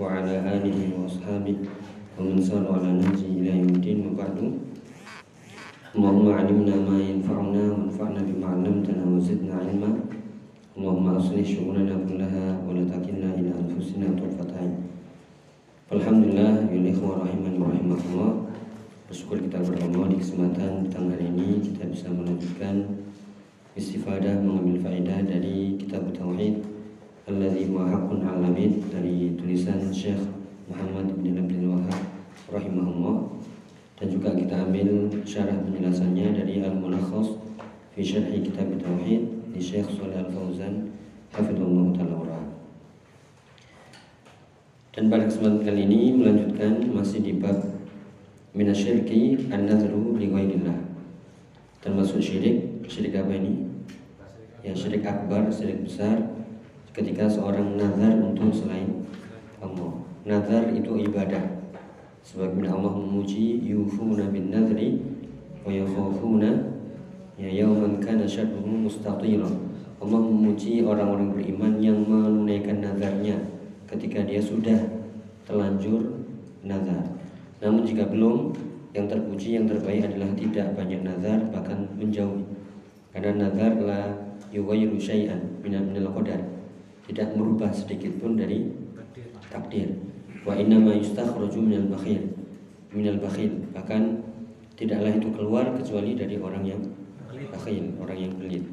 وعلى آله وأصحابه ومن سار على نهجه إلى يوم الدين وبعد اللهم علمنا ما ينفعنا وانفعنا بما علمتنا وزدنا علما اللهم أصلح شؤوننا كلها ولا تكلنا إلى أنفسنا طرفة عين Alhamdulillah, ya ikhwan rahimani wa rahimakumullah Bersyukur kita kepada Allah di kesempatan petang hari ini kita bisa melanjutkan istifadah mengambil faedah dari kitab Tauhid Alladhi huwa haqqun alamin dari tulisan Syekh Muhammad bin Abdul Wahab rahimahullah dan juga kita ambil syarah penjelasannya dari Al-Mulakhas fi syarhi kitab Tauhid di Syekh Shalih Al-Fauzan hafizallahu taala dan pada kesempatan kali ini melanjutkan masih di bab minasyirki an-nadhru li ghairillah. Termasuk syirik, syirik apa ini? Ya syirik akbar, syirik besar ketika seorang nazar untuk selain Allah. Nazar itu ibadah. Sebagaimana Allah memuji yufuna bin nadri wa yakhafuna ya yauman kana syarruhu mustatira. Allah memuji orang-orang beriman yang menunaikan nazarnya ketika dia sudah terlanjur nazar. Namun jika belum, yang terpuji yang terbaik adalah tidak banyak nazar bahkan menjauhi. Karena nazar la yughayyiru syai'an min al qadar. Tidak merubah sedikit pun dari takdir. Wa inna ma yustakhraju min al-bakhil. Min al-bakhil. Bahkan tidaklah itu keluar kecuali dari orang yang bakhil, orang yang pelit.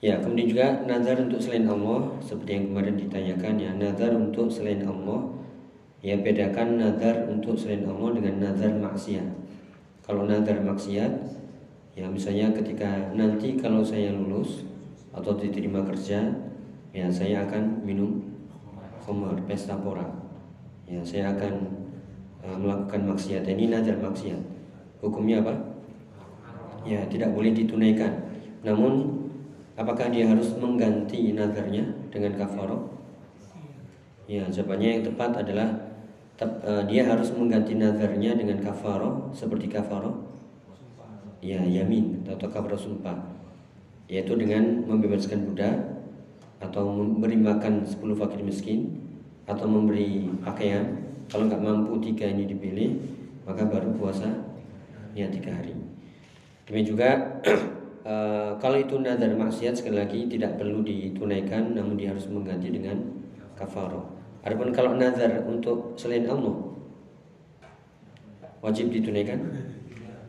Ya, kemudian juga nazar untuk selain Allah seperti yang kemarin ditanyakan ya, nazar untuk selain Allah ya bedakan nazar untuk selain Allah dengan nazar maksiat. Kalau nazar maksiat ya misalnya ketika nanti kalau saya lulus atau diterima kerja ya saya akan minum khamar pesta pora. Ya, saya akan uh, melakukan maksiat. Ini nazar maksiat. Hukumnya apa? Ya, tidak boleh ditunaikan. Namun Apakah dia harus mengganti nazarnya dengan kafaroh? Ya, jawabannya yang tepat adalah tep, uh, dia harus mengganti nazarnya dengan kafaroh seperti kafaroh. Ya, yamin atau kafaroh sumpah. Yaitu dengan membebaskan budak atau memberi makan 10 fakir miskin atau memberi pakaian. Kalau nggak mampu tiga ini dipilih, maka baru puasa ya tiga hari. Demikian juga Uh, kalau itu nazar maksiat sekali lagi tidak perlu ditunaikan namun dia harus mengganti dengan kafaroh. Adapun kalau nazar untuk selain Allah wajib ditunaikan?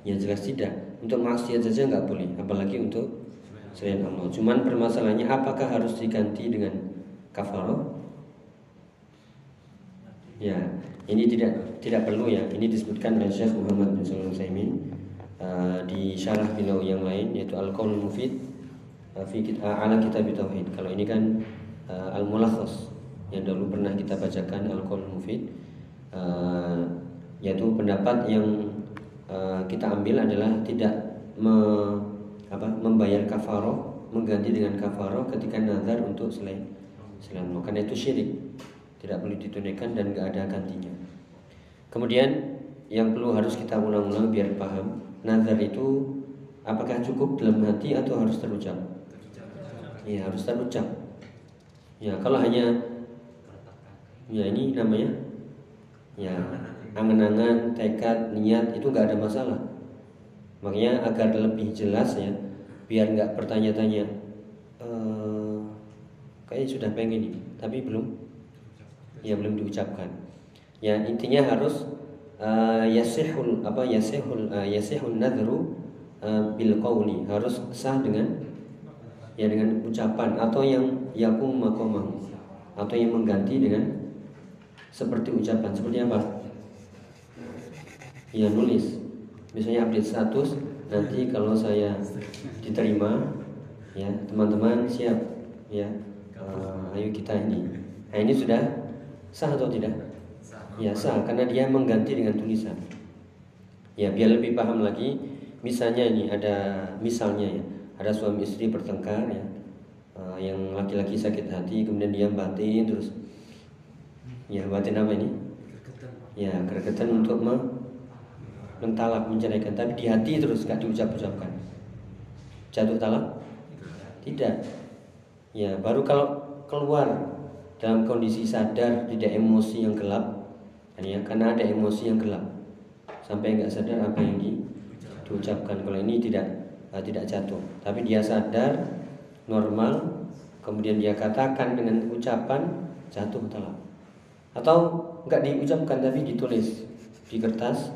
Ya jelas tidak. Untuk maksiat saja nggak boleh, apalagi untuk selain Allah. Cuman permasalahannya apakah harus diganti dengan kafaroh? Ya, ini tidak tidak perlu ya. Ini disebutkan oleh Syekh Muhammad bin Shalih Utsaimin Uh, di syarah beliau yang lain yaitu Al-Qaul Mufid uh, fi uh, ala kitab tauhid. Kalau ini kan uh, Al-Mulakhas yang dulu pernah kita bacakan Al-Qaul Mufid uh, yaitu pendapat yang uh, kita ambil adalah tidak me, apa, membayar kafaroh mengganti dengan kafaroh ketika nazar untuk selain selain karena itu syirik tidak boleh ditunaikan dan nggak ada gantinya. Kemudian yang perlu harus kita ulang-ulang biar paham nazar itu apakah cukup dalam hati atau harus terucap? Iya harus terucap. Ya kalau hanya ya ini namanya ya angan-angan, tekad, niat itu nggak ada masalah. Makanya agar lebih jelas ya, biar nggak bertanya-tanya. E, kayaknya sudah pengen ini, tapi belum, ya belum diucapkan. Ya intinya harus uh, apa yasihul uh, yasihul nadru uh, bil qawli harus sah dengan ya dengan ucapan atau yang yakum makomah atau yang mengganti dengan seperti ucapan seperti apa ya nulis misalnya update status nanti kalau saya diterima ya teman-teman siap ya. Uh, ayo kita ini. Nah ini sudah sah atau tidak? Ya sah karena dia mengganti dengan tulisan. Ya biar lebih paham lagi, misalnya ini ada misalnya ya, ada suami istri bertengkar ya, uh, yang laki-laki sakit hati kemudian dia batin terus, ya batin apa ini? Ya gregetan untuk mentalak menceraikan, tapi di hati terus gak diucap-ucapkan. Jatuh talak? Tidak. Ya baru kalau keluar dalam kondisi sadar tidak emosi yang gelap ya karena ada emosi yang gelap sampai nggak sadar apa yang di, diucapkan kalau ini tidak uh, tidak jatuh tapi dia sadar normal kemudian dia katakan dengan ucapan jatuh talak atau nggak diucapkan tapi ditulis di kertas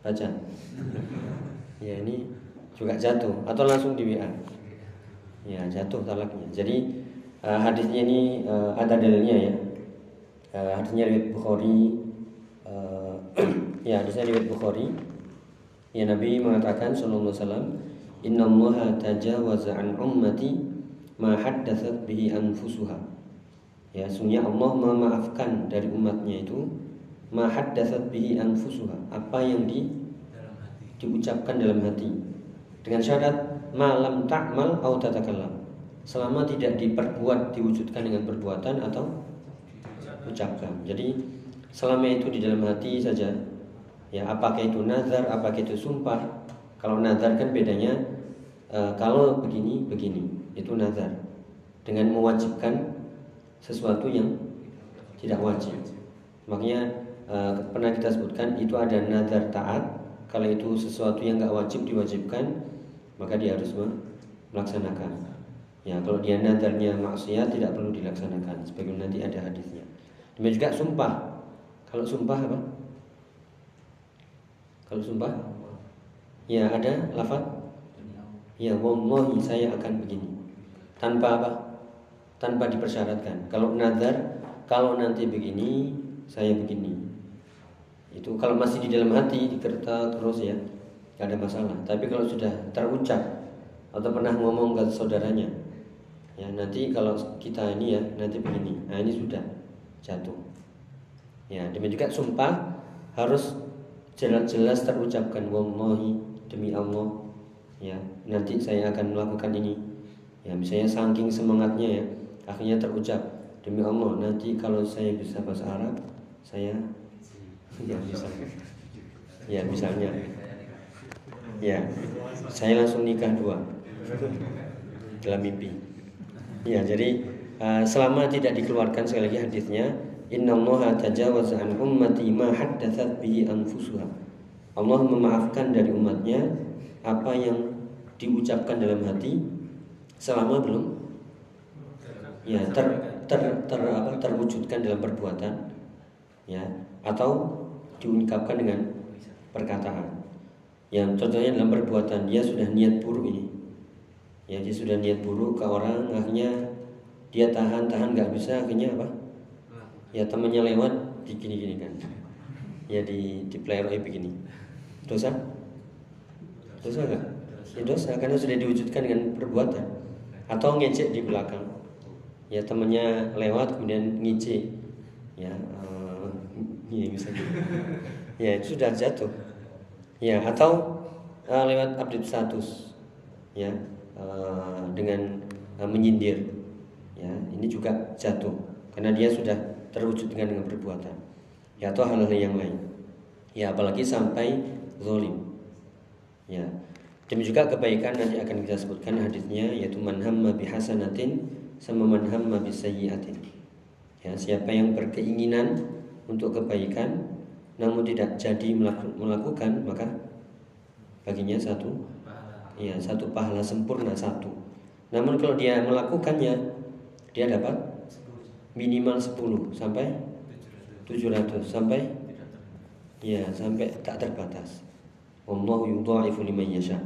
baca ya ini juga jatuh atau langsung di WA ya jatuh talaknya. Jadi uh, hadisnya ini uh, ada dalilnya ya. Uh, hadisnya riwayat Bukhari ya hadisnya riwayat Bukhari. Ya Nabi mengatakan sallallahu alaihi wasallam inna allaha tajawaza an ummati ma haddatsat bihi anfusuha. Ya sungguh Allah memaafkan dari umatnya itu ma haddatsat bihi anfusuha. Apa yang di diucapkan dalam hati. Dengan syarat malam takmal atau tatakallam. Selama tidak diperbuat diwujudkan dengan perbuatan atau ucapkan. Jadi selama itu di dalam hati saja. Ya apakah itu nazar apakah itu sumpah? Kalau nazar kan bedanya e, kalau begini begini. Itu nazar. Dengan mewajibkan sesuatu yang tidak wajib. Makanya e, pernah kita sebutkan itu ada nazar taat kalau itu sesuatu yang nggak wajib diwajibkan maka dia harus melaksanakan ya kalau dia nazarnya maksiat tidak perlu dilaksanakan sebagaimana nanti ada hadisnya demikian juga sumpah kalau sumpah apa kalau sumpah? Ya ada lafaz? Ya wallahi saya akan begini. Tanpa apa? Tanpa dipersyaratkan. Kalau nazar, kalau nanti begini, saya begini. Itu kalau masih di dalam hati, di kertas terus ya, gak ada masalah. Tapi kalau sudah terucap atau pernah ngomong ke saudaranya, ya nanti kalau kita ini ya nanti begini, nah ini sudah jatuh. Ya demikian juga sumpah harus jelas-jelas terucapkan wallahi demi Allah ya nanti saya akan melakukan ini ya misalnya saking semangatnya ya akhirnya terucap demi Allah nanti kalau saya bisa bahasa Arab saya ya bisa ya misalnya. Ya saya langsung nikah dua. Dalam mimpi. Ya jadi uh, selama tidak dikeluarkan sekali lagi hadisnya Inna Allah tajawaza an ummati ma haddatsat bihi anfusuha. Allah memaafkan dari umatnya apa yang diucapkan dalam hati selama belum ya ter, ter, ter apa, terwujudkan dalam perbuatan ya atau diungkapkan dengan perkataan. Yang contohnya dalam perbuatan dia sudah niat buruk ini. Ya dia sudah niat buruk ke orang akhirnya dia tahan tahan nggak bisa akhirnya apa? ya temannya lewat di gini gini kan. Ya di di player begini. Dosa? Dosa enggak ya dosa karena sudah diwujudkan dengan perbuatan. Atau ngecek di belakang. Ya temannya lewat kemudian ngecek. Ya uh, ya misalnya ya itu sudah jatuh. Ya atau uh, lewat update status. Ya uh, dengan uh, menyindir. Ya ini juga jatuh. Karena dia sudah terwujud dengan dengan perbuatan. Ya atau hal-hal yang lain. Ya apalagi sampai zolim. Ya demi juga kebaikan nanti akan kita sebutkan hadisnya yaitu manhamma bihasanatin sama manhamma bisayyiatin ya siapa yang berkeinginan untuk kebaikan namun tidak jadi melakukan maka baginya satu ya satu pahala sempurna satu namun kalau dia melakukannya dia dapat minimal 10 sampai 700 sampai ya sampai tak terbatas. Wallahu yudha'ifu liman yasha.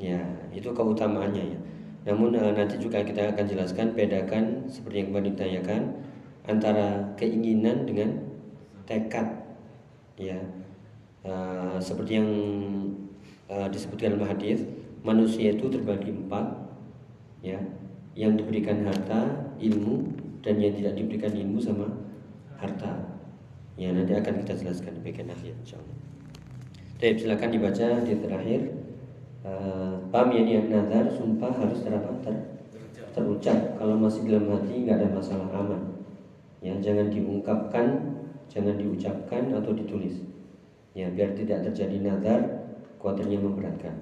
Ya, itu keutamaannya ya. Namun uh, nanti juga kita akan jelaskan bedakan seperti yang kemarin ditanyakan antara keinginan dengan tekad. Ya. Uh, seperti yang uh, disebutkan dalam hadis, manusia itu terbagi empat ya, yang diberikan harta, ilmu, dan yang tidak diberikan ilmu sama harta. Ya nanti akan kita jelaskan di bagian akhir insyaallah. Baik, silakan dibaca di terakhir. Uh, paham ya niat nazar sumpah harus terapa ter, terucap. Kalau masih dalam hati nggak ada masalah aman. Ya jangan diungkapkan, jangan diucapkan atau ditulis. Ya biar tidak terjadi nazar, kuatirnya memberatkan.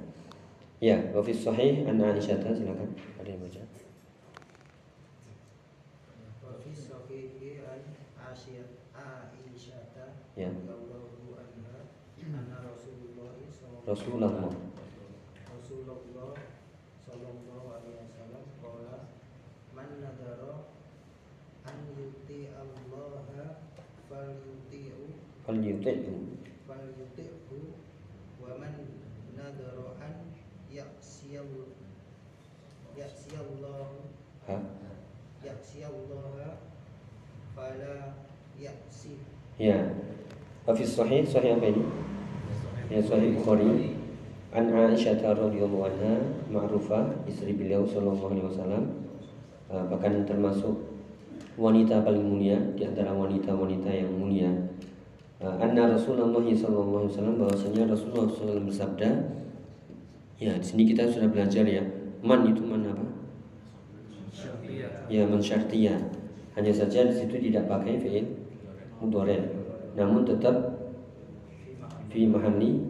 Ya, wafis sahih an Aisyah silakan ada yang baca. Ya. Rasulullah. Rasulullah sallallahu alaihi wasallam qala man nadara an yuti Allah falyuti'u Falyuti'hu. falyuti'hu wa man nadara an ya'siyallahu ya'siyallahu Ha? ya'siyallaha fala ya'si Ya. Wafis sahih sahih apa ini? Ya sahih Bukhari. An Aisyah radhiyallahu anha ma'rufah istri beliau sallallahu alaihi wasallam bahkan termasuk wanita paling mulia di antara wanita-wanita yang mulia. Uh, anna Rasulullah wasallam bahwasanya Rasulullah SAW bersabda Ya, di sini kita sudah belajar ya. Man itu man apa? Ya, man syartiyah. Hanya saja di situ tidak pakai fi'il mudhari. Namun tetap fi mahalli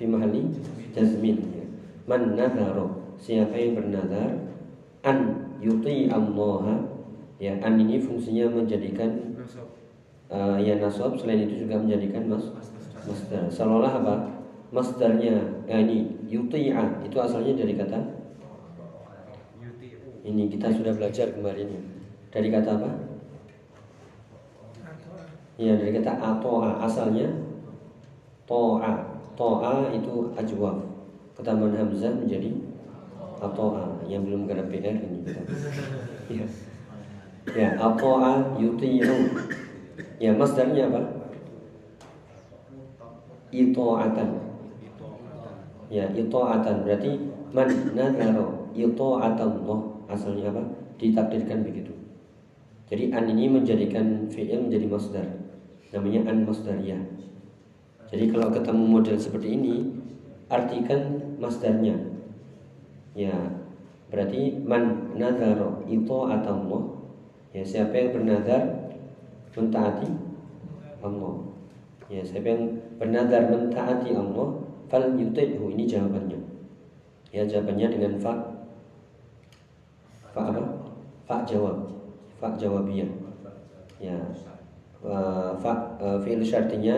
fi mahalli jazmin. Man nadharo. Siapa yang bernazar an yuti Allah ya an ini fungsinya menjadikan uh, ya nasab selain itu juga menjadikan mas masdar. Seolah apa? Masdarnya ya ini yuti'a. Itu asalnya dari kata? Ini kita sudah belajar kemarin. Ya. Dari kata apa? Ya dari kata atoa. Asalnya toa. Toa itu ajwab ketambahan hamzah menjadi atoa. Yang belum kena PR ini. Ya ya atoa yuti'u? Ya masdarnya apa? Itoatan. Ya itoatan. Berarti man nadharo itoatallah asalnya apa? Ditakdirkan begitu. Jadi an ini menjadikan fi'il menjadi masdar. Namanya an masdariyah. Jadi kalau ketemu model seperti ini artikan masdarnya. Ya berarti man nadharo itoatallah ya siapa yang bernazar mentaati Allah. Ya siapa yang bernazar mentaati Allah fal yuti'hu. Ini jawabannya. Ya jawabannya dengan fa. Fa apa? Fa jawab. Fa jawabiyah. Ya. Fa uh, fi'il syartinya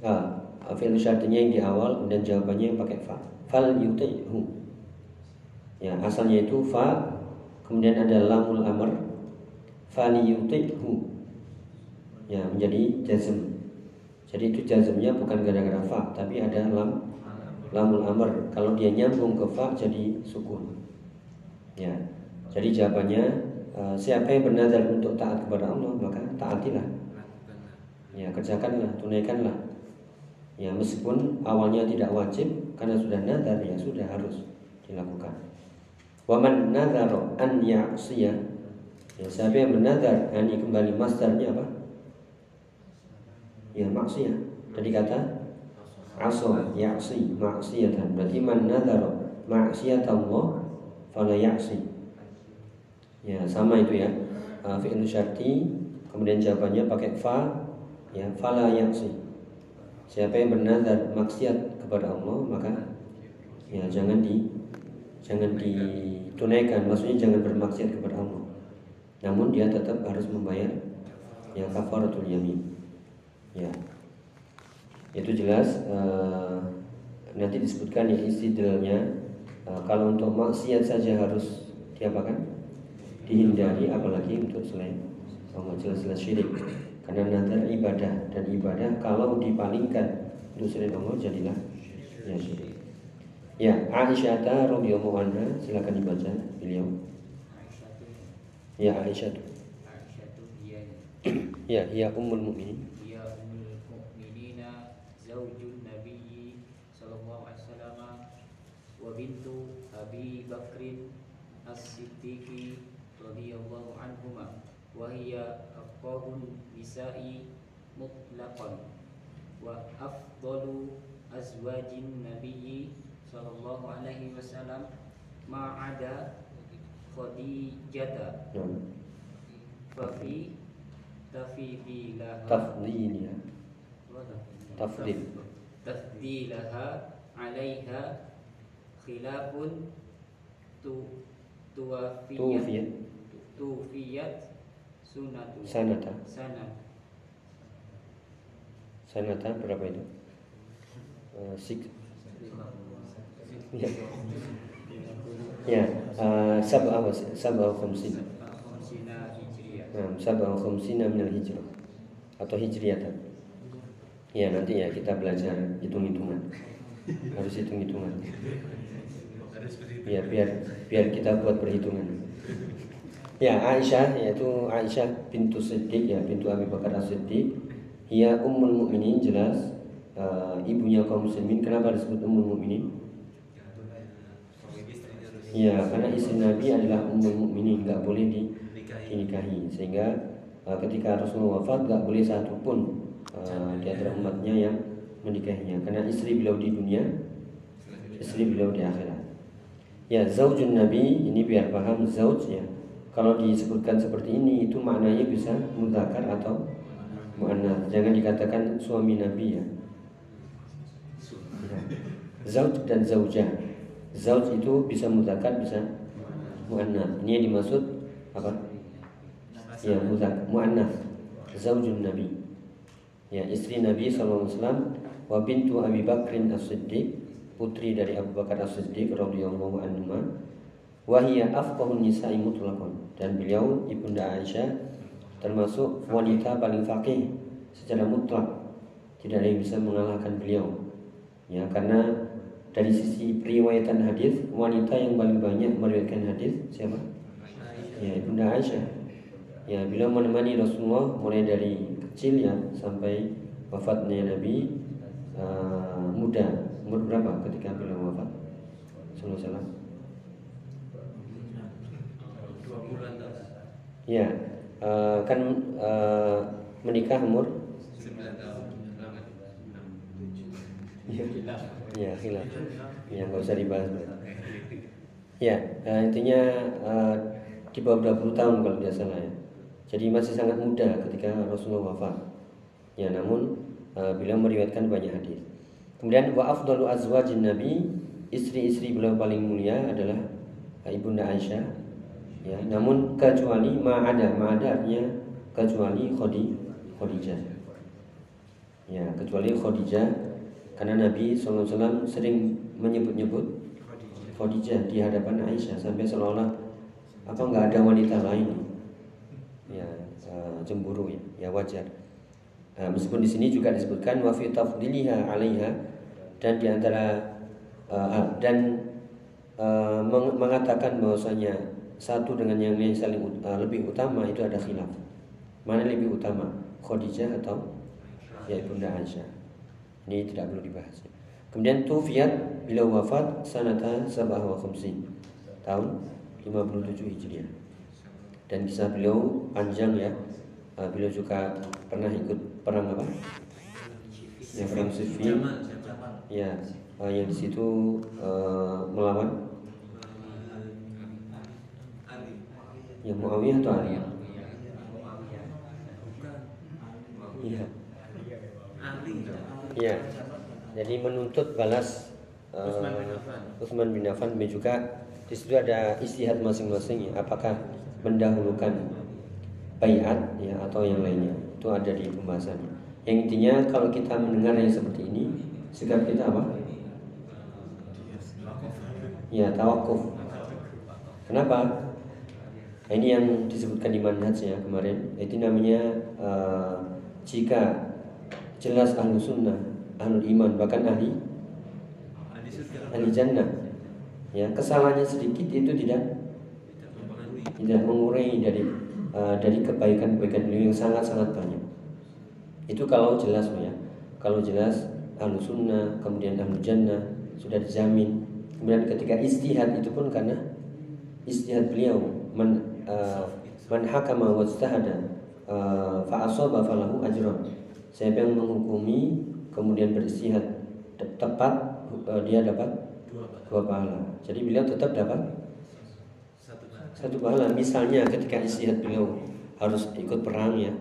uh, fi'il yang di awal dan jawabannya yang pakai fa. Fal yuti'hu. Ya asalnya itu fa kemudian ada lamul amr fali yuti'hu ya menjadi jazm. Jadi itu jazmnya bukan gara-gara fa tapi ada lam lamul amr. Kalau dia nyambung ke fa jadi sukun. Ya jadi jawabannya uh, siapa yang bernazar untuk taat kepada Allah maka taatilah. Ya kerjakanlah tunaikanlah. Ya meskipun awalnya tidak wajib karena sudah nazar ya sudah harus dilakukan. Waman nazaro an ya'siyah ya siapa yang bernazar ini kembali masdarnya apa? Ya maksiyah tadi kata aso yaksi maksiyatan berarti man nadhara maksiyat Allah fala yaksi. Ya sama itu ya. Uh, fi'il syarti kemudian jawabannya pakai fa ya fala yaksi. Siapa yang bernazar maksiat kepada Allah maka ya jangan di jangan ditunaikan. Maksudnya jangan bermaksiat kepada Allah namun dia tetap harus membayar ya kafaratul yamin. Ya. Itu jelas uh, nanti disebutkan ya istidlalnya. Uh, kalau untuk maksiat saja harus diapakan? Dihindari apalagi untuk selain Allah jelas-jelas syirik. Karena nazar ibadah dan ibadah kalau dipalingkan untuk selain Allah jadilah ya syirik. Ya Aisyah radhiyallahu anha silakan dibaca beliau Ya iya. Aisyah tuh. Ya, ya ummul mukminin. Ya ummul mukminina zaujun Nabi sallallahu wa bintu Abi As-Siddiqi radhiyallahu anhuma wa hiya nisa'i wa afdalu azwajin Nabi sallallahu alaihi wasallam ma'ada khadijata Nah, fa fi tafdilaha tafdilnya. Tafdil. tafdilaha alaiha khilafun tu tuwafiyat tufiyat sunatu sanata. sanat Sanata berapa itu? Eh, six. Ya. Ya, uh, sab'a wa sab'a wa khamsin. khamsina hijriyah sab'a wa khamsina minal hijrah atau hijriyatan. Ya, nanti ya kita belajar hitung-hitungan. Harus hitung-hitungan. Ya, biar biar kita buat perhitungan. Ya, Aisyah yaitu Aisyah bintu Siddiq ya, bintu Abi Bakar As-Siddiq. Ia ummul mukminin jelas uh, ibunya kaum muslimin. Kenapa disebut ummul mukminin? Ya, karena istri Nabi adalah ummul mukminin, nggak boleh di, dinikahi. Sehingga uh, ketika Rasulullah wafat, nggak boleh satupun uh, di antara umatnya yang menikahinya. Karena istri beliau di dunia, istri beliau di akhirat. Ya, zaujun Nabi ini biar paham zauj ya. Kalau disebutkan seperti ini itu maknanya bisa mudzakkar atau muannats. Jangan dikatakan suami Nabi ya. Ya. Zauj dan zaujah. Zauj itu bisa mudzakkar bisa muannats. Ini yang dimaksud apa? Ya, mudzakkar muannats. Zaujun Nabi. Ya, istri Nabi SAW wa bintu Abi Bakrin As-Siddiq putri dari Abu Bakar As-Siddiq radhiyallahu anhu wa hiya afqahun nisa'i mutlaqan dan beliau ibunda Aisyah termasuk wanita paling faqih secara mutlak tidak ada yang bisa mengalahkan beliau ya karena dari sisi periwayatan hadis wanita yang paling banyak meriwayatkan hadis siapa? Ya ibunda Aisyah. Ya beliau menemani Rasulullah mulai dari kecil ya sampai wafatnya Nabi uh, muda. Umur berapa ketika beliau wafat? Sallallahu alaihi wasallam. Dua bulan ya uh, kan uh, menikah umur sembilan tahun lama ya khilaf. Ya nggak usah dibahas ya uh, intinya uh, di bawah 20 tahun kalau tidak salah ya. Jadi masih sangat muda ketika Rasulullah wafat. Ya namun uh, beliau meriwayatkan banyak hadis. Kemudian wa afdalu azwajin nabi istri-istri beliau paling mulia adalah ibunda Aisyah. Ya namun kecuali ma'ada ma'ada artinya kecuali Khadi Khadijah. Ya kecuali Khadijah karena Nabi SAW sering menyebut-nyebut Khadijah di hadapan Aisyah sampai seolah-olah apa nggak ada wanita lain ya cemburu ya ya wajar Eh, meskipun di sini juga disebutkan wa fi 'alaiha dan di antara eh, dan meng- mengatakan bahwasanya satu dengan yang lain saling eh, lebih utama itu ada khilaf. Mana lebih utama? Khadijah atau ya Bunda Aisyah. Ini tidak perlu dibahas. Kemudian Tufiat bila wafat sanata sabah wa khamsin tahun 57 Hijriah. Dan kisah beliau panjang ya. Uh, beliau juga pernah ikut perang apa? Ya perang Siffin. Ya, uh, yang di situ uh, melawan ya Muawiyah atau Ali? Iya. Iya. Jadi menuntut balas uh, Utsman bin Affan. Utsman bin Affan dan juga di situ ada istihad masing-masing ya. Apakah mendahulukan bayat ya atau yang lainnya itu ada di pembahasan. Yang intinya kalau kita mendengar yang seperti ini sikap kita apa? Ya tawakuf. Kenapa? Ini yang disebutkan di manhaj ya kemarin. Itu namanya uh, jika jelas ahlu sunnah, ahlu iman bahkan ahli ahli jannah. Ya kesalahannya sedikit itu tidak tidak mengurangi dari uh, dari kebaikan-kebaikan beliau yang sangat-sangat banyak. Itu kalau jelas ya. Kalau jelas ahlu sunnah, kemudian ahlu jannah sudah dijamin. Kemudian ketika istihad itu pun karena istihad beliau man uh, man hakama wajtahada uh, fa asaba falahu ajran. Siapa yang menghukumi kemudian beristihad te- tepat eh, dia dapat Dua pahala. Jadi beliau tetap dapat Satu pahala. Misalnya ketika istihad beliau harus ikut perang ya,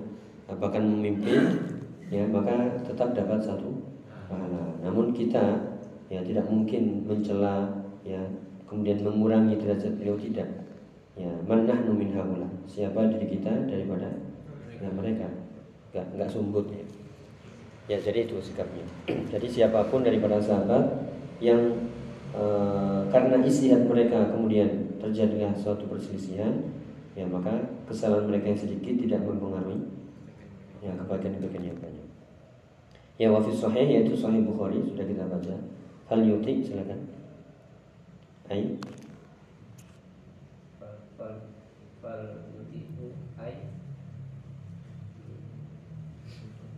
bahkan memimpin ya, maka tetap dapat satu pahala. Namun kita ya tidak mungkin mencela ya, kemudian mengurangi derajat beliau tidak. Ya, manah numin haula. Siapa diri kita daripada ya, mereka? Enggak enggak sumbut ya. Ya, jadi itu sikapnya. jadi siapa pun daripada sahabat yang eh, karena istihad mereka kemudian terjadilah suatu perselisihan, ya maka kesalahan mereka yang sedikit tidak mempengaruhi ya kebaikan-kebaikan yang banyak. Ya wafis sahih yaitu sahih Bukhari sudah kita baca. Hal yuti silakan. Fal yuti'u ai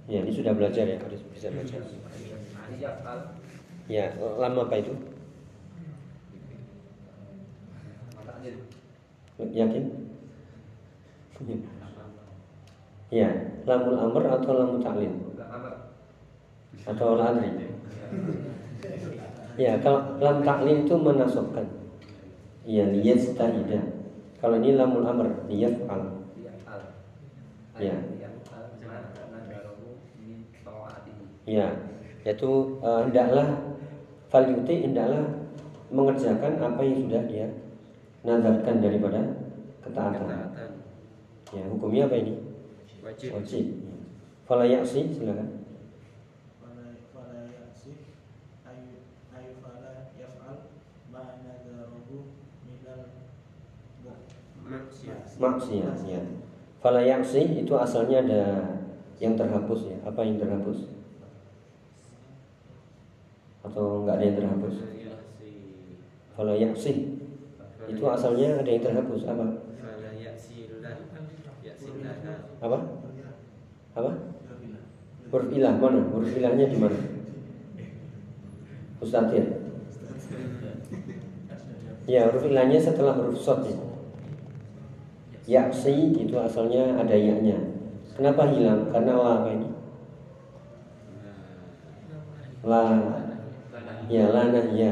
ya ini sudah belajar ya harus bisa yafal Ya lama apa itu? Yakin? Ya, lamul amr atau lamul ta'lil atau al adri. Ya, kalau lam ta'lil itu menasabkan. Ya, liyastahida. Kalau ini lamul amr, liyaf'al. yafal Ya. yafal mana nadaru min taatihi Ya, yaitu eh, hendaklah fal yuti hendaklah mengerjakan apa yang sudah dia nazarkan daripada ketaatan. Ketaatan. Ya, hukumnya apa ini? Wajib. Wajib. Fala ya'si silakan. fala fala yasif ayu ayu fala yaf'al ma nadarahu minal Maksiat. Maksiat ya. Fala ya'si itu asalnya ada yang terhapus ya. Apa yang terhapus? Atau enggak ada yang terhapus? Fala ya'si itu asalnya ada yang terhapus apa? Apa? Apa? Huruf ilah mana? Huruf ilahnya di mana? Ustaz ya? Ya, huruf ilahnya setelah huruf sod ya. Yaksi itu asalnya ada yaknya. Kenapa hilang? Karena la apa ini? La ya lana ya.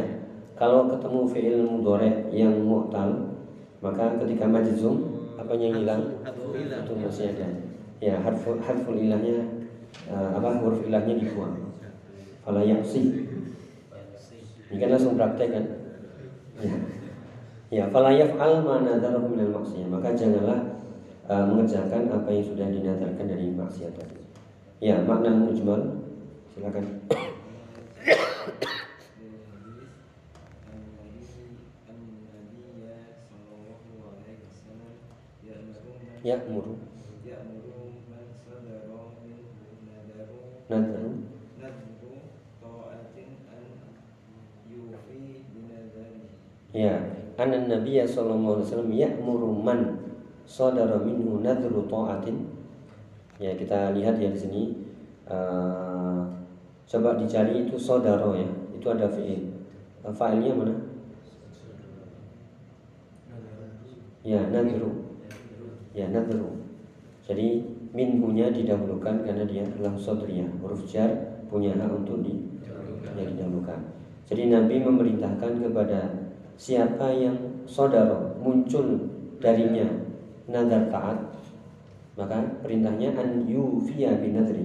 Kalau ketemu fi'il mudhari yang mu'tal, maka ketika majzum apa yang hilang? Harfu. Itu masih ada. Ya, harfu harful ilahnya eh, apa huruf ilahnya dibuang. Fala yaksi. Ini kan langsung praktek kan? Ya. Ya, fala yaf'al ma nadharahu minal maksiyah. Maka janganlah uh, mengerjakan apa yang sudah dinadarkan dari maksiat tadi. Ya, makna mujmal. Silakan. Ya, muru. Nadharu. Ya, anan Nabi sallallahu alaihi wasallam ya'muru man sadara minhu nadhru ta'atin. Ya, kita lihat ya di sini eh, coba dicari itu sodaro ya. Itu ada fi'il. Fa'ilnya mana? Ya, nadhru. Ya, nadhru. Jadi minhunya didahulukan karena dia adalah sodriyah. Huruf jar punya hak untuk di, ya, didahulukan. Jadi Nabi memerintahkan kepada siapa yang saudara muncul darinya nazar taat maka perintahnya an yufiya binadri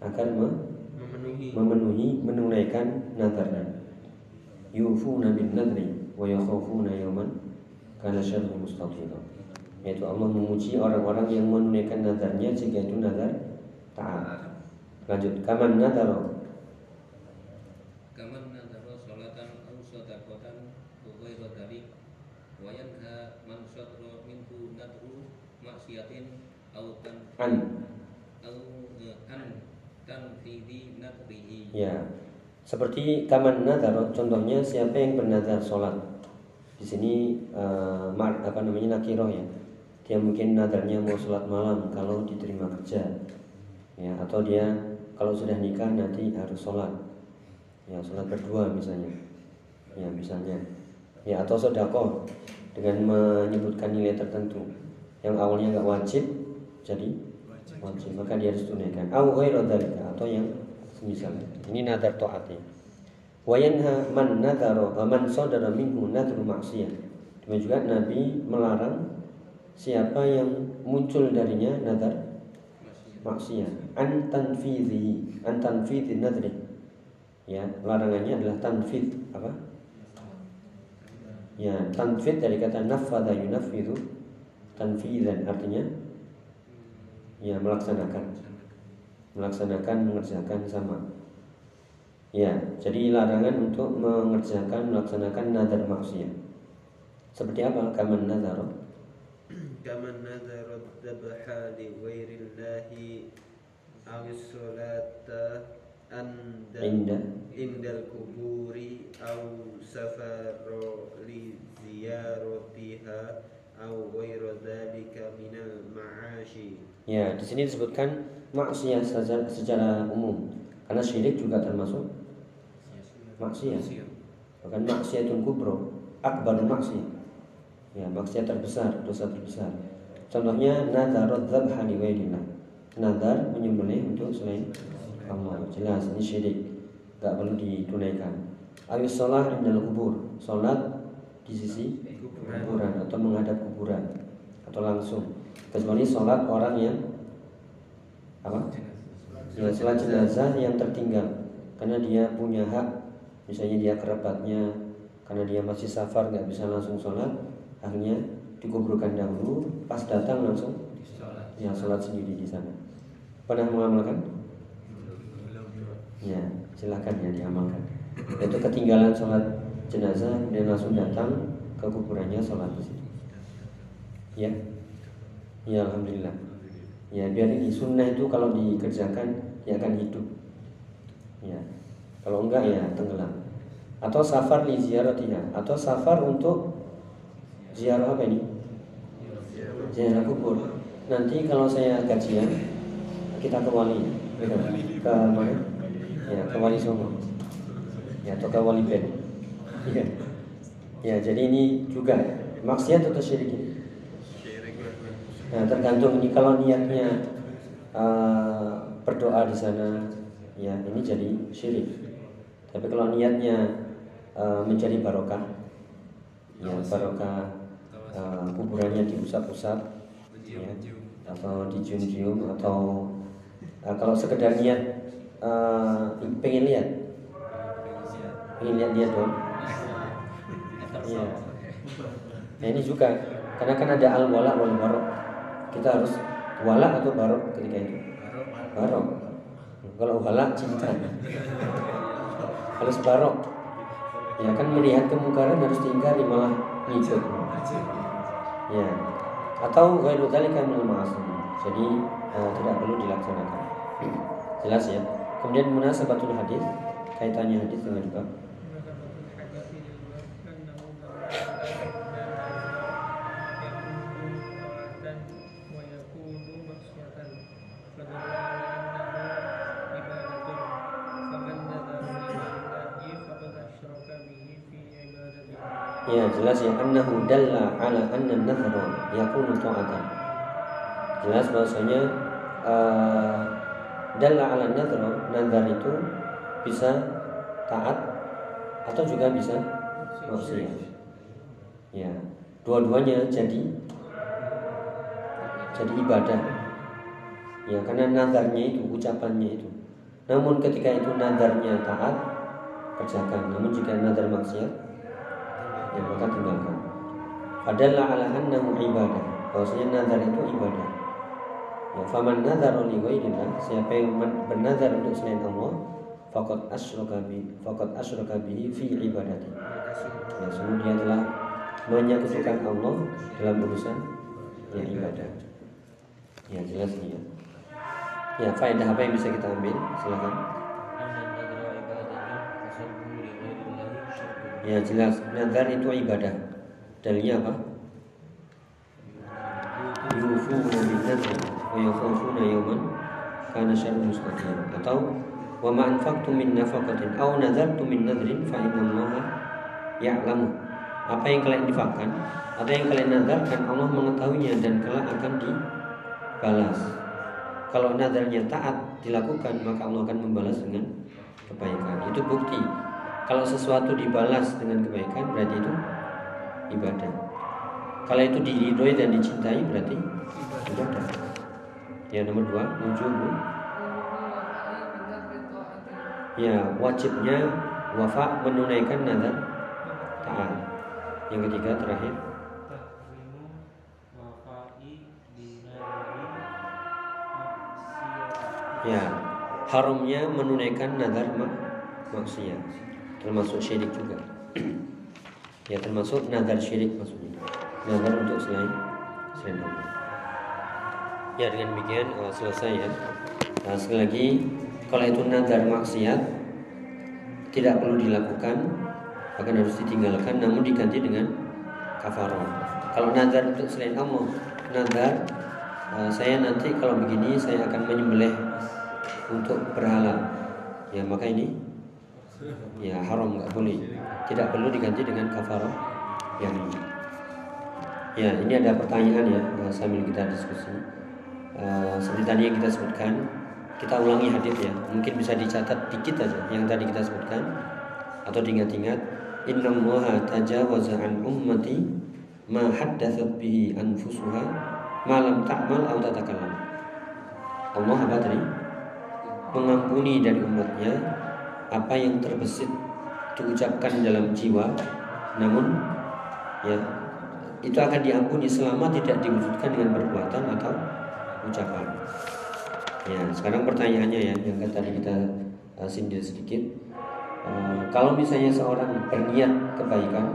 akan me- Memenuhi. memenuhi menunaikan nazarnya yufuna bin nadri wa yakhafuna yawman kana syarru mustatira yaitu Allah memuji orang-orang yang menunaikan nazarnya jika itu nazar taat. Lanjut kaman nadaro Kaman nadara salatan aw sadaqatan wa ghairu dzalik wa yanha man sadra minhu nadru maksiatin aw tan an. aw eh, an tanfidhi nadrihi. Ya, seperti kaman nazar, contohnya siapa yang bernazar sholat. Di sini mar- apa namanya nakiroh ya. Dia mungkin nazarnya mau sholat malam kalau diterima kerja, ya atau dia kalau sudah nikah nanti harus sholat, ya sholat berdua misalnya, ya misalnya, ya atau sodako dengan menyebutkan nilai tertentu yang awalnya nggak wajib jadi wajib. maka dia harus tunaikan. Atau yang semisal ini nadar taatnya wa yanha man nadara eh, man sadara minhu nadru maksiyah demikian juga Nabi melarang siapa yang muncul darinya nadar maksiyah an tanfidhi an tanfidhi nadri. Ya larangannya adalah tanfid. Apa? Ya tanfid dari kata nafadha yunafidhu. Tanfidan artinya ya melaksanakan. Melaksanakan mengerjakan sama. Ya jadi larangan untuk mengerjakan melaksanakan nadar maksiat. Seperti apa kaman nadar كمن نذر الذبح لغير الله أو الصلاة عند عند عند القبور أو سفر لزيارتها أو غير ذلك من المعاش ya di sini disebutkan maksiat saja secara umum karena syirik juga termasuk maksiat bahkan maksiatun kubro akbar maksiat ya maksiat terbesar dosa terbesar. Contohnya nazarat dzabha li nazar menyembelih untuk selain Allah. Jelas ini syirik. Nggak perlu ditunaikan. Awis sholat indal kubur. Sholat di sisi kuburan atau menghadap kuburan atau langsung. Kecuali sholat orang yang apa? Ya sholat jenazah yang tertinggal karena dia punya hak. Misalnya dia kerabatnya karena dia masih safar nggak bisa langsung sholat akhirnya dikuburkan dahulu pas datang langsung ya sholat sendiri di sana. Pernah mengamalkan? Ya silakan ya diamalkan. Itu ketinggalan sholat jenazah dia langsung datang ke kuburannya sholat di situ. Ya? Ya alhamdulillah. Ya biar ini sunnah itu kalau dikerjakan ya akan hidup. Ya. Kalau enggak ya tenggelam. Atau safar li ziaratiha atau safar untuk ziarah apa ini? Ziarah kubur. Nanti kalau saya gajian kita ke wali. Ke mana? Ya ke wali songo. Ya atau ke wali ben. Ya ya jadi ini juga maksiat atau syirik ini? Nah, tergantung ini kalau niatnya uh, berdoa di sana, ya ini jadi syirik. Tapi kalau niatnya uh, mencari barokah, ya barokah uh, kuburannya diusap-usap, ya, atau dicium-cium, atau uh, kalau sekedar niat uh, pengen lihat, pengen lihat dia dong. Ya. Nah ini juga karena kan ada al wala wal barok. Kita harus wala atau barok ketika itu? Barok. Kalau wala cinta. Harus barok. Ya kan melihat kemungkaran harus diingkari malah ngikut ya. Atau ghairu dzalika minal ma'asi jadi eh, tidak perlu dilaksanakan. Jelas ya. Kemudian munasabatul hadis kaitannya hadis dengan bab jelas ya annahu dalla ala anna nadhra yakunu ta'atan. Jelas bahwasanya uh, dalla ala nadhra nazar itu bisa taat atau juga bisa maksiat. Ya, dua-duanya jadi jadi ibadah. Ya, karena nazarnya itu ucapannya itu. Namun ketika itu nazarnya taat kerjakan. Namun jika nazar maksiat ya maka tinggalkan. Adalah ala annahu ibadah. Bahwasanya nazar itu ibadah. Ya, faman nazar li ghairillah, siapa yang bernazar untuk selain Allah, faqad asyraka bi faqad asyraka bihi fi ibadati. Ya, sungguh dia telah menyekutukan Allah dalam urusan ya ibadah. Ya jelas ya. Ya, faedah apa yang bisa kita ambil? Silakan. Ya jelas, nazar itu ibadah. Dalilnya apa? Yufuna bin nazar wa yakhafuna yawman kana syarru mustaqim. Atau wa ma anfaqtum min nafaqatin aw nazartum min nadrin fa innallaha ya'lamu. Apa yang kalian infakkan atau yang kalian nazarkan Allah mengetahuinya dan kelak akan dibalas. kalau nadarnya taat dilakukan maka Allah akan membalas dengan kebaikan. Itu bukti. Kalau sesuatu dibalas dengan kebaikan berarti itu ibadah. Kalau itu diridhoi dan dicintai berarti ibadah. Ya nomor dua wujubu. Ya wajibnya wafa menunaikan nazar taat. Yang ketiga terakhir ya haramnya menunaikan nazar mak maksiat termasuk syirik juga. Ya termasuk nazar syirik maksudnya. Nazar untuk selain selain Allah. Ya dengan demikian uh, selesai ya. Nah, sekali lagi kalau itu nazar maksiat tidak perlu dilakukan bahkan harus ditinggalkan namun diganti dengan kafarah. Kalau nazar untuk selain Allah nazar uh, saya nanti kalau begini saya akan menyembelih untuk berhala. Ya maka ini ya haram nggak boleh. Tidak perlu diganti dengan kafarah yang ya ini ada pertanyaan ya eh, sambil kita diskusi. Eh, seperti tadi yang kita sebutkan kita ulangi hadis ya. Mungkin bisa dicatat dikit aja yang tadi kita sebutkan atau diingat-ingat. Inna allaha tajawaza an ummati ma haddatsat bihi anfusuha ma lam ta'mal aw tatakallam. Allah apa tadi? Mengampuni dari umatnya apa yang terbesit diucapkan dalam jiwa namun ya itu akan diampuni selama tidak diwujudkan dengan perbuatan atau ucapan. Ya, sekarang pertanyaannya ya yang tadi kita uh, sindir sedikit. Uh, kalau misalnya seorang berniat kebaikan,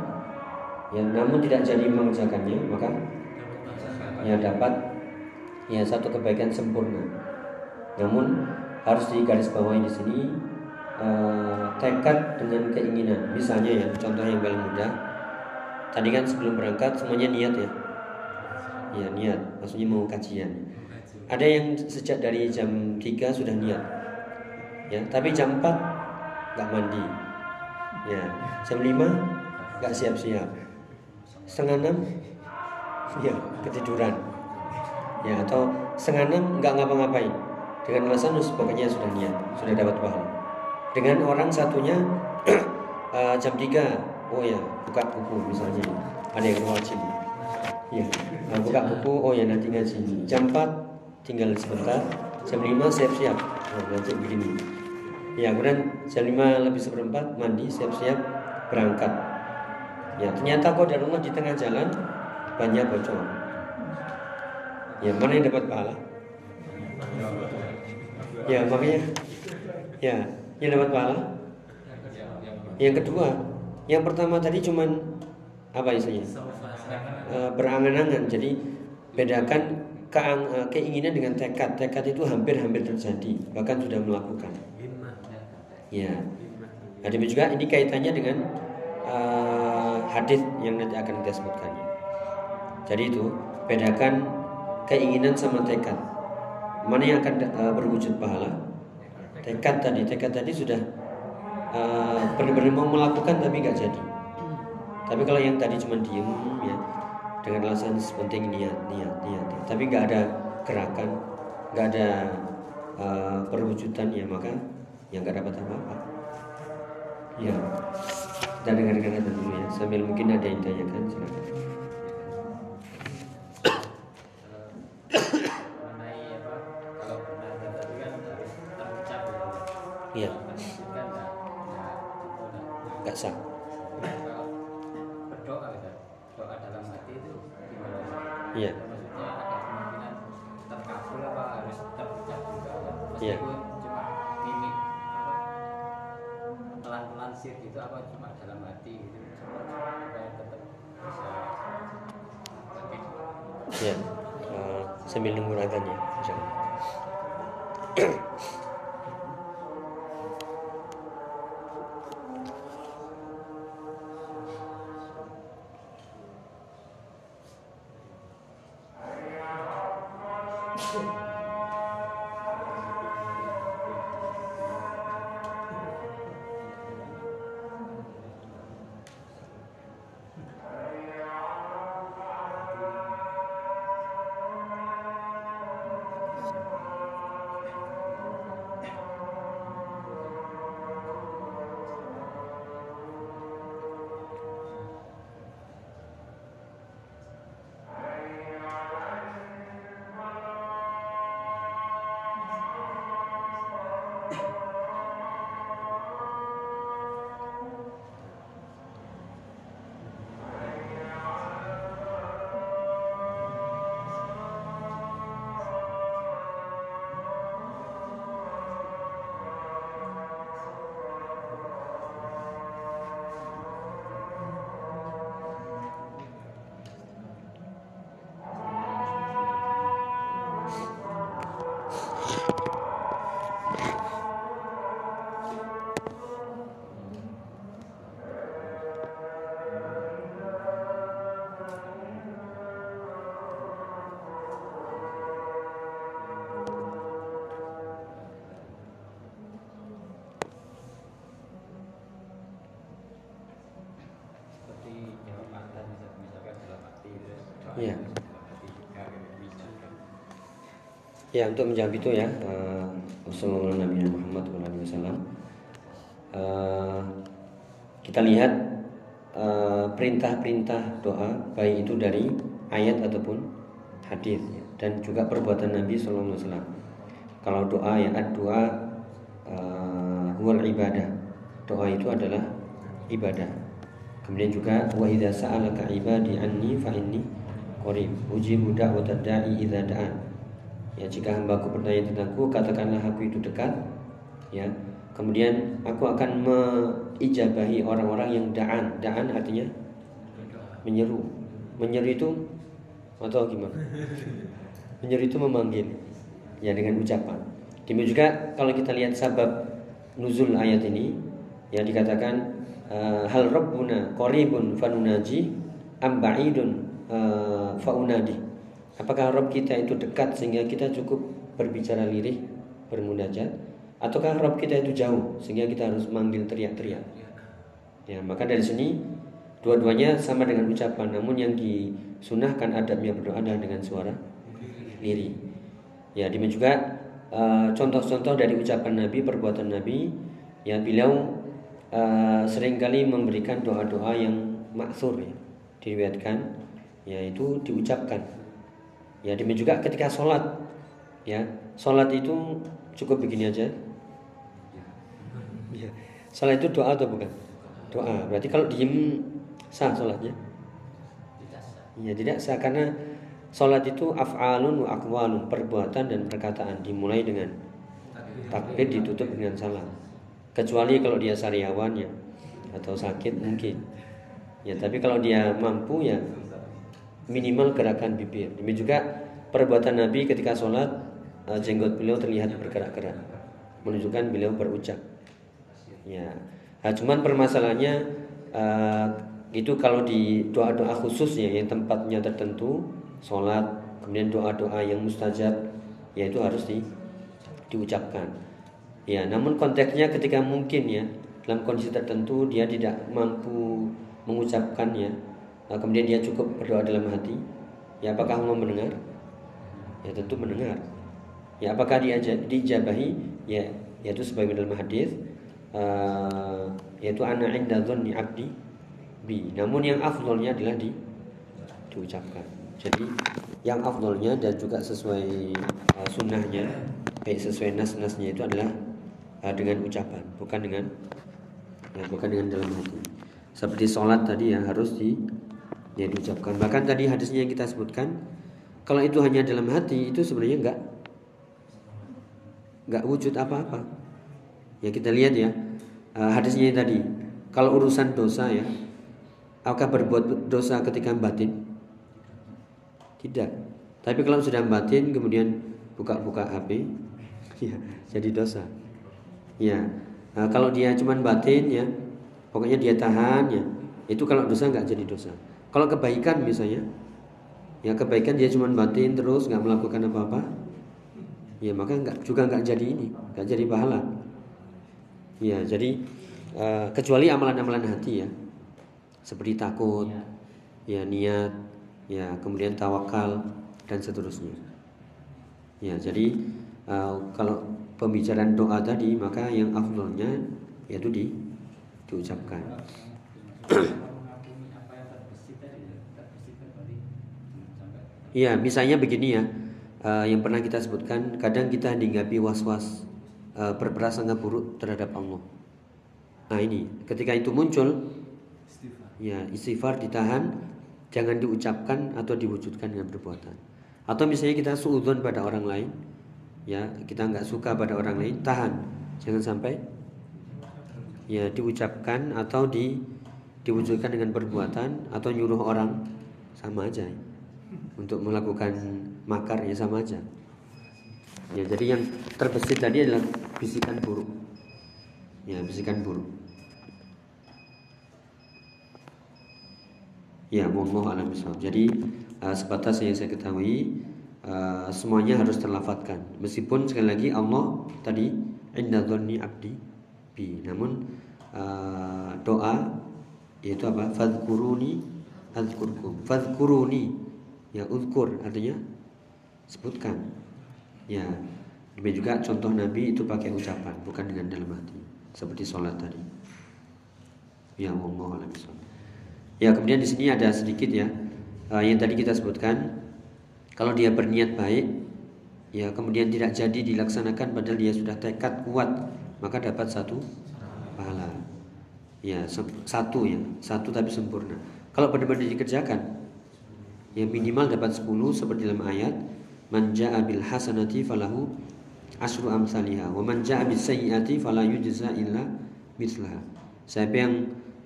ya namun tidak jadi mengerjakannya, maka ya dapat ya satu kebaikan sempurna. Namun harus digarisbawahi di sini uh, tekad dengan keinginan. Misalnya ya contoh yang paling mudah. Tadi kan sebelum berangkat semuanya niat ya. Ya niat, maksudnya mau kajian. Ada yang sejak dari jam 3 sudah niat. Ya, tapi jam 4 nggak mandi. Ya, jam 5 nggak siap-siap. Setengah 6 ya ketiduran. Ya, atau setengah 6 nggak ngapa-ngapain. Dengan alasan "Oh, pokoknya sudah niat, sudah dapat pahala. Dengan orang satunya eh, jam 3 oh ya buka buku misalnya. Ada yang wajib ya nah, buka buku. Oh ya nanti ngaji. Jam 4 tinggal sebentar. Jam 5 siap-siap. Oh, belajar begini. Ya kemudian jam 5 lebih seperempat mandi siap-siap berangkat. Ya ternyata kok dari rumah di tengah jalan banyak bocor. Ya mana yang dapat pahala? Ya makanya. Ya yang dapat pahala. Yang kedua yang pertama tadi cuman apa isinya e, berangan-angan. Jadi bedakan keang, e, keinginan dengan tekad. Tekad itu hampir-hampir terjadi bahkan sudah melakukan. Ya. Ada juga ini kaitannya dengan uh, hadis yang nanti akan kita sebutkan. Jadi itu bedakan keinginan sama tekad. Mana yang akan uh, berwujud pahala tekad tadi tekad tadi sudah uh, benar-benar mau melakukan tapi nggak jadi. Tapi kalau yang tadi cuma diem ya dengan alasan penting niat niat niat tapi nggak ada gerakan nggak ada uh, perwujudan ya maka yang nggak dapat apa-apa. Ya kita dengarkan itu dulu ya. Sambil mungkin ada yang ditanyakan silakan gimana iya. Maksudnya ada kemungkinan terkabul apa harus terucap juga? Iya. cuma mimik apa pelan-pelan sir gitu apa cuma dalam hati gitu supaya tetap bisa tapi ya Eh, sambil nunggu azan ya insyaallah Ya untuk menjawab itu ya uh, Wassalamualaikum warahmatullahi wabarakatuh uh, Kita lihat uh, perintah-perintah doa Baik itu dari ayat ataupun hadis ya. Dan juga perbuatan Nabi SAW Kalau doa ya doa uh, ibadah. Doa itu adalah ibadah. Kemudian juga Wa idha sa'alaka ibadi anni fa inni qarib. Ujibu da'watad da'i idha da'an Ya, jika hambaku bertanya tentangku, katakanlah aku itu dekat. Ya. Kemudian aku akan mengijabahi orang-orang yang da'an. Da'an artinya menyeru. Menyeru itu atau gimana? Menyeru itu memanggil. Ya dengan ucapan. Demikian juga kalau kita lihat sabab nuzul ayat ini yang dikatakan uh, hal rabbuna qaribun fanunaji am ba'idun uh, faunadi Apakah Rob kita itu dekat sehingga kita cukup berbicara lirih, bermunajat, ataukah Rob kita itu jauh sehingga kita harus manggil teriak-teriak? Ya, maka dari sini dua-duanya sama dengan ucapan, namun yang disunahkan adabnya berdoa adalah dengan suara lirih. Ya, demikian juga uh, contoh-contoh dari ucapan Nabi, perbuatan Nabi, ya beliau uh, sering kali memberikan doa-doa yang maksur ya, diriwayatkan, yaitu diucapkan Ya demikian juga ketika sholat ya sholat itu cukup begini aja. Ya. Sholat itu doa atau bukan? Doa. Berarti kalau diem sah sholatnya? Ya tidak sah karena sholat itu af'alun wa akwalun perbuatan dan perkataan dimulai dengan takbir ditutup dengan salam. Kecuali kalau dia sariawan ya atau sakit mungkin. Ya tapi kalau dia mampu ya minimal gerakan bibir. Demi juga perbuatan Nabi ketika sholat uh, jenggot beliau terlihat bergerak-gerak, menunjukkan beliau berucap. Ya, nah, cuman permasalahannya uh, itu kalau di doa-doa khususnya yang tempatnya tertentu, sholat, kemudian doa-doa yang mustajab, yaitu harus di, diucapkan. Ya, namun konteksnya ketika mungkin ya dalam kondisi tertentu dia tidak mampu mengucapkannya kemudian dia cukup berdoa dalam hati, ya apakah Allah mendengar? Ya tentu mendengar. Ya apakah dia dijabahi? Ya yaitu sebagai dalam hadis uh, yaitu ana inda dhanni abdi bi. Namun yang afdolnya adalah di diucapkan. Jadi yang afdolnya dan juga sesuai uh, sunnahnya, baik sesuai nas-nasnya itu adalah uh, dengan ucapan, bukan dengan ya, bukan dengan dalam hati. Seperti sholat tadi ya harus di ya diucapkan. Bahkan tadi hadisnya yang kita sebutkan, kalau itu hanya dalam hati itu sebenarnya enggak enggak wujud apa-apa. Ya kita lihat ya uh, hadisnya tadi. Kalau urusan dosa ya, apakah berbuat dosa ketika batin? Tidak. Tapi kalau sudah batin kemudian buka-buka HP, ya jadi dosa. Ya, nah, kalau dia cuma batin ya, pokoknya dia tahan ya, itu kalau dosa nggak jadi dosa. Kalau kebaikan misalnya, ya kebaikan dia cuma batin terus nggak melakukan apa-apa, ya maka nggak juga nggak jadi ini, nggak jadi pahala. Ya jadi uh, kecuali amalan-amalan hati ya, seperti takut, ya niat, ya kemudian tawakal dan seterusnya. Ya jadi uh, kalau pembicaraan doa tadi maka yang afdolnya yaitu di diucapkan. Iya, misalnya begini ya, uh, yang pernah kita sebutkan, kadang kita dihinggapi was-was uh, berprasangka buruk terhadap Allah. Nah ini, ketika itu muncul, ya istighfar ditahan, jangan diucapkan atau diwujudkan dengan perbuatan. Atau misalnya kita suudon pada orang lain, ya kita nggak suka pada orang lain, tahan, jangan sampai ya diucapkan atau di diwujudkan dengan perbuatan atau nyuruh orang sama aja. Ya untuk melakukan makar ya sama aja. Ya, jadi yang terbesit tadi adalah bisikan buruk. Ya, bisikan buruk. Ya, mohon alam Jadi uh, sebatas yang saya ketahui uh, semuanya harus terlafatkan. Meskipun sekali lagi Allah tadi dhanni abdi bi. Namun uh, doa yaitu apa? Fadhkuruni adzkurkum. Fadhkuruni Ya uzkur artinya sebutkan. Ya, demikian juga contoh Nabi itu pakai ucapan, bukan dengan dalam hati, seperti sholat tadi. Ya Allah Ya kemudian di sini ada sedikit ya uh, yang tadi kita sebutkan kalau dia berniat baik ya kemudian tidak jadi dilaksanakan padahal dia sudah tekad kuat maka dapat satu pahala ya satu ya satu tapi sempurna kalau benar-benar dikerjakan ya minimal dapat 10 seperti dalam ayat man ja'a bil hasanati falahu asru amsalihha wa man ja'a bis sayyiati fala yujza illa mithlaha siapa yang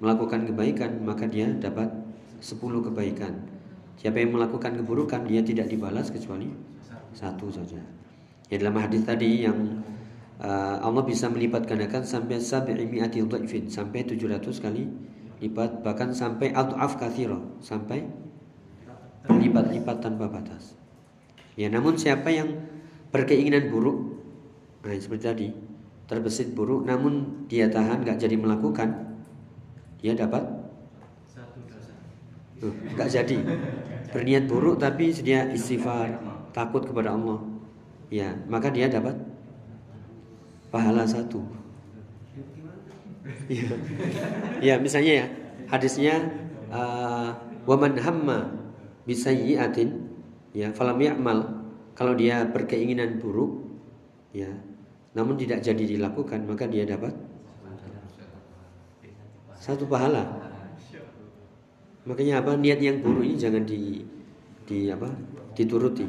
melakukan kebaikan maka dia dapat 10 kebaikan. Siapa yang melakukan keburukan dia tidak dibalas kecuali satu saja. Ya dalam hadis tadi yang uh, Allah bisa melipat gandakan sampai sabi'imi'ati dhaifin sampai 700 kali lipat bahkan sampai adhaf katsira sampai lipat-lipat tanpa batas. Ya namun siapa yang berkeinginan buruk nah seperti tadi terbesit buruk namun dia tahan nggak jadi melakukan dia dapat nggak jadi. Berniat buruk tapi dia istighfar takut kepada Allah. Ya maka dia dapat pahala satu. Ya, ya misalnya ya hadisnya uh, waman hamma bisayyi'atin ya falam ya'mal kalau dia berkeinginan buruk ya namun tidak jadi dilakukan maka dia dapat satu pahala. Makanya apa niat yang buruk ini jangan di di apa dituruti.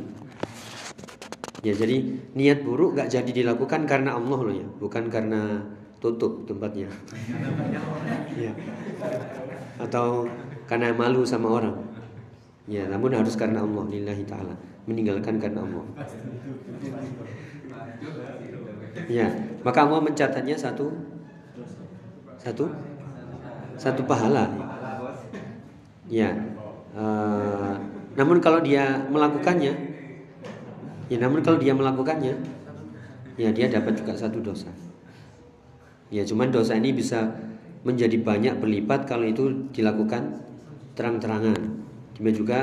Ya jadi niat buruk gak jadi dilakukan karena Allah loh ya, bukan karena tutup tempatnya. ya. Atau karena malu sama orang. Ya, namun harus karena Allah lillahi taala, meninggalkan karena Allah. Ya, maka Allah mencatatnya satu satu satu pahala. Ya. Uh, namun kalau dia melakukannya, ya namun kalau dia melakukannya, ya dia dapat juga satu dosa. Ya cuman dosa ini bisa menjadi banyak berlipat kalau itu dilakukan terang-terangan. Demikian juga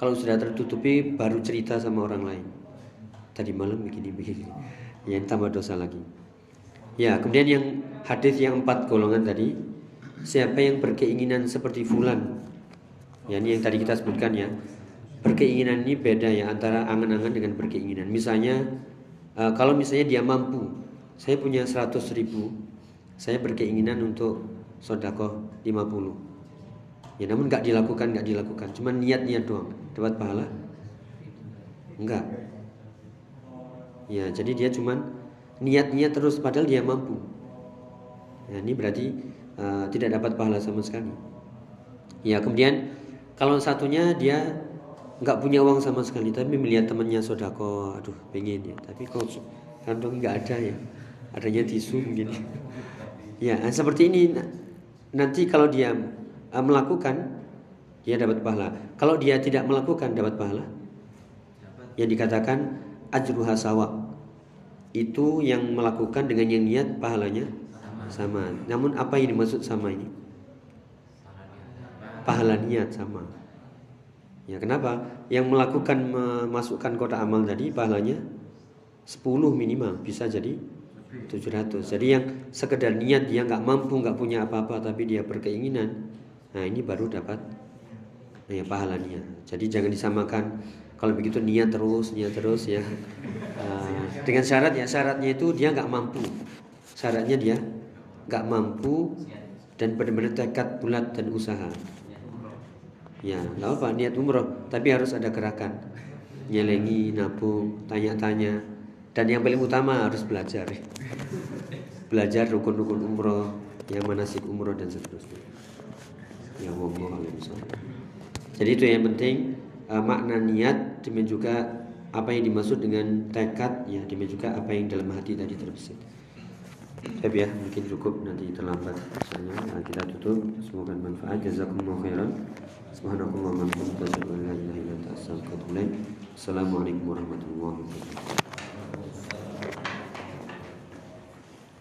kalau sudah tertutupi baru cerita sama orang lain. Tadi malam begini begini, ya tambah dosa lagi. Ya kemudian yang hadis yang empat golongan tadi Siapa yang berkeinginan seperti fulan? Ya ini yang tadi kita sebutkan ya. Berkeinginan ini beda ya Antara angan-angan dengan berkeinginan. Misalnya uh, Kalau misalnya dia mampu Saya punya 100 ribu Saya berkeinginan untuk Sodakoh 50 Ya namun nggak dilakukan nggak dilakukan. Cuma niat-niat doang. Dapat pahala? Enggak Ya jadi dia cuman Niat-niat terus padahal dia mampu. Ya ini berarti uh, tidak dapat pahala sama sekali. Ya kemudian kalau satunya dia nggak punya uang sama sekali tapi melihat temannya sodako, aduh pengen ya, tapi kok kantong nggak ada ya, adanya tisu mungkin. ya seperti ini. Nanti kalau dia uh, melakukan dia dapat pahala. Kalau dia tidak melakukan dapat pahala. Yang dikatakan ajruha sawa itu yang melakukan dengan yang niat pahalanya sama. Namun apa yang dimaksud sama ini? Pahala niat sama. Ya kenapa? Yang melakukan memasukkan kotak amal tadi pahalanya 10 minimal bisa jadi 700. Jadi yang sekedar niat dia nggak mampu nggak punya apa-apa tapi dia berkeinginan, nah ini baru dapat ya pahalanya. Jadi jangan disamakan kalau begitu niat terus niat terus ya. Uh, dengan syarat ya syaratnya itu dia nggak mampu. Syaratnya dia gak mampu dan benar-benar tekad bulat dan usaha. Ya, nggak apa niat umroh, tapi harus ada gerakan. Nyelengi, nabung, tanya-tanya, dan yang paling utama harus belajar. belajar rukun-rukun umroh, yang manasik umroh dan seterusnya. Ya Allah Jadi itu yang penting uh, makna niat, demikian juga apa yang dimaksud dengan tekad, ya demikian juga apa yang dalam hati tadi terbesit. Tapi ya mungkin cukup nanti terlambat misalnya nah, kita tutup. Semoga bermanfaat. Jazakumullah khairan. Subhanakallahumma wa an la ilaha illa anta astaghfiruka wa atubu ilaik. Assalamualaikum warahmatullahi wabarakatuh